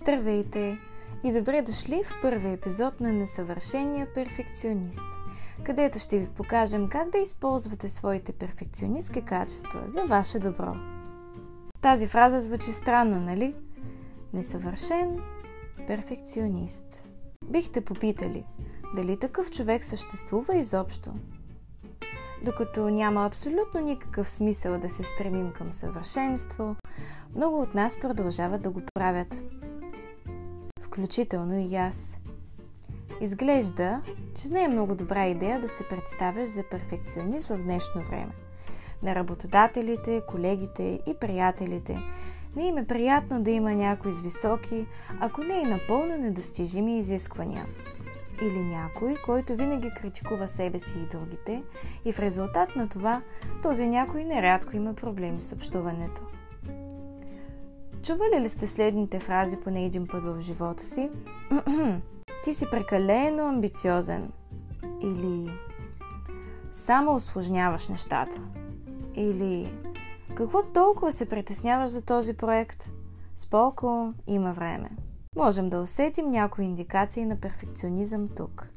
Здравейте и добре дошли в първи епизод на Несъвършения перфекционист, където ще ви покажем как да използвате своите перфекционистки качества за ваше добро. Тази фраза звучи странно, нали? Несъвършен перфекционист. Бихте попитали, дали такъв човек съществува изобщо? Докато няма абсолютно никакъв смисъл да се стремим към съвършенство, много от нас продължават да го правят. Включително и аз. Изглежда, че не е много добра идея да се представяш за перфекционист в днешно време. На работодателите, колегите и приятелите не им е приятно да има някой с високи, ако не и напълно недостижими изисквания – или някой, който винаги критикува себе си и другите и в резултат на това този някой нерядко има проблеми с общуването. Чували ли сте следните фрази поне един път в живота си? Ти си прекалено амбициозен. Или само осложняваш нещата. Или какво толкова се притесняваш за този проект? Споко, има време можем да усетим някои индикации на перфекционизъм тук.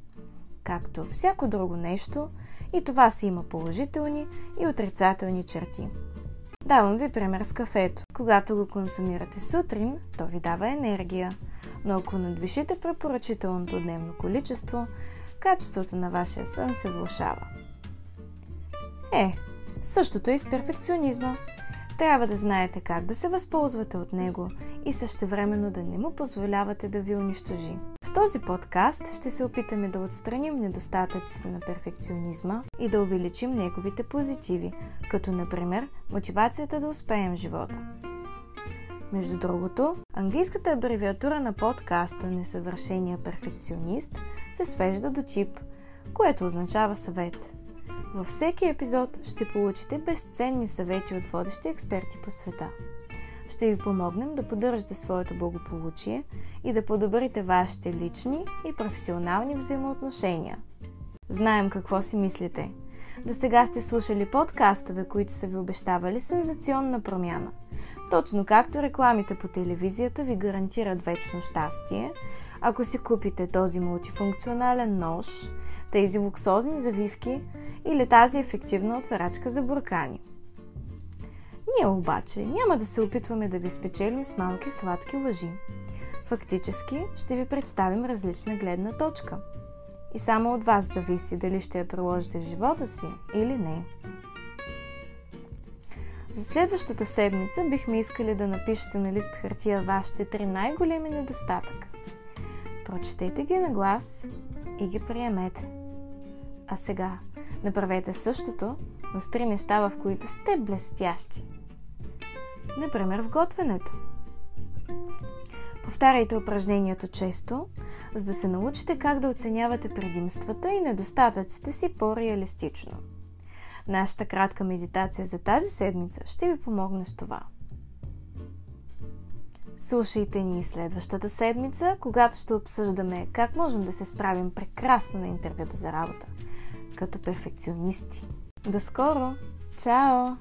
Както всяко друго нещо, и това си има положителни и отрицателни черти. Давам ви пример с кафето. Когато го консумирате сутрин, то ви дава енергия, но ако надвишите препоръчителното дневно количество, качеството на вашия сън се влушава. Е, същото е и с перфекционизма. Трябва да знаете как да се възползвате от него и същевременно да не му позволявате да ви унищожи. В този подкаст ще се опитаме да отстраним недостатъците на перфекционизма и да увеличим неговите позитиви, като например мотивацията да успеем в живота. Между другото, английската абревиатура на подкаста Несъвършения перфекционист се свежда до тип, което означава съвет – във всеки епизод ще получите безценни съвети от водещи експерти по света. Ще ви помогнем да поддържате своето благополучие и да подобрите вашите лични и професионални взаимоотношения. Знаем какво си мислите. До сега сте слушали подкастове, които са ви обещавали сензационна промяна. Точно както рекламите по телевизията ви гарантират вечно щастие, ако си купите този мултифункционален нож, тези луксозни завивки или тази ефективна отварачка за буркани. Ние обаче няма да се опитваме да ви спечелим с малки сладки лъжи. Фактически ще ви представим различна гледна точка. И само от вас зависи дали ще я приложите в живота си или не. За следващата седмица бихме искали да напишете на лист хартия вашите три най-големи недостатъка. Прочетете ги на глас и ги приемете. А сега направете същото, но с три неща, в които сте блестящи. Например, в готвенето. Повтаряйте упражнението често, за да се научите как да оценявате предимствата и недостатъците си по-реалистично. Нашата кратка медитация за тази седмица ще ви помогне с това. Слушайте ни следващата седмица, когато ще обсъждаме как можем да се справим прекрасно на интервюта за работа, като перфекционисти. До скоро! Чао!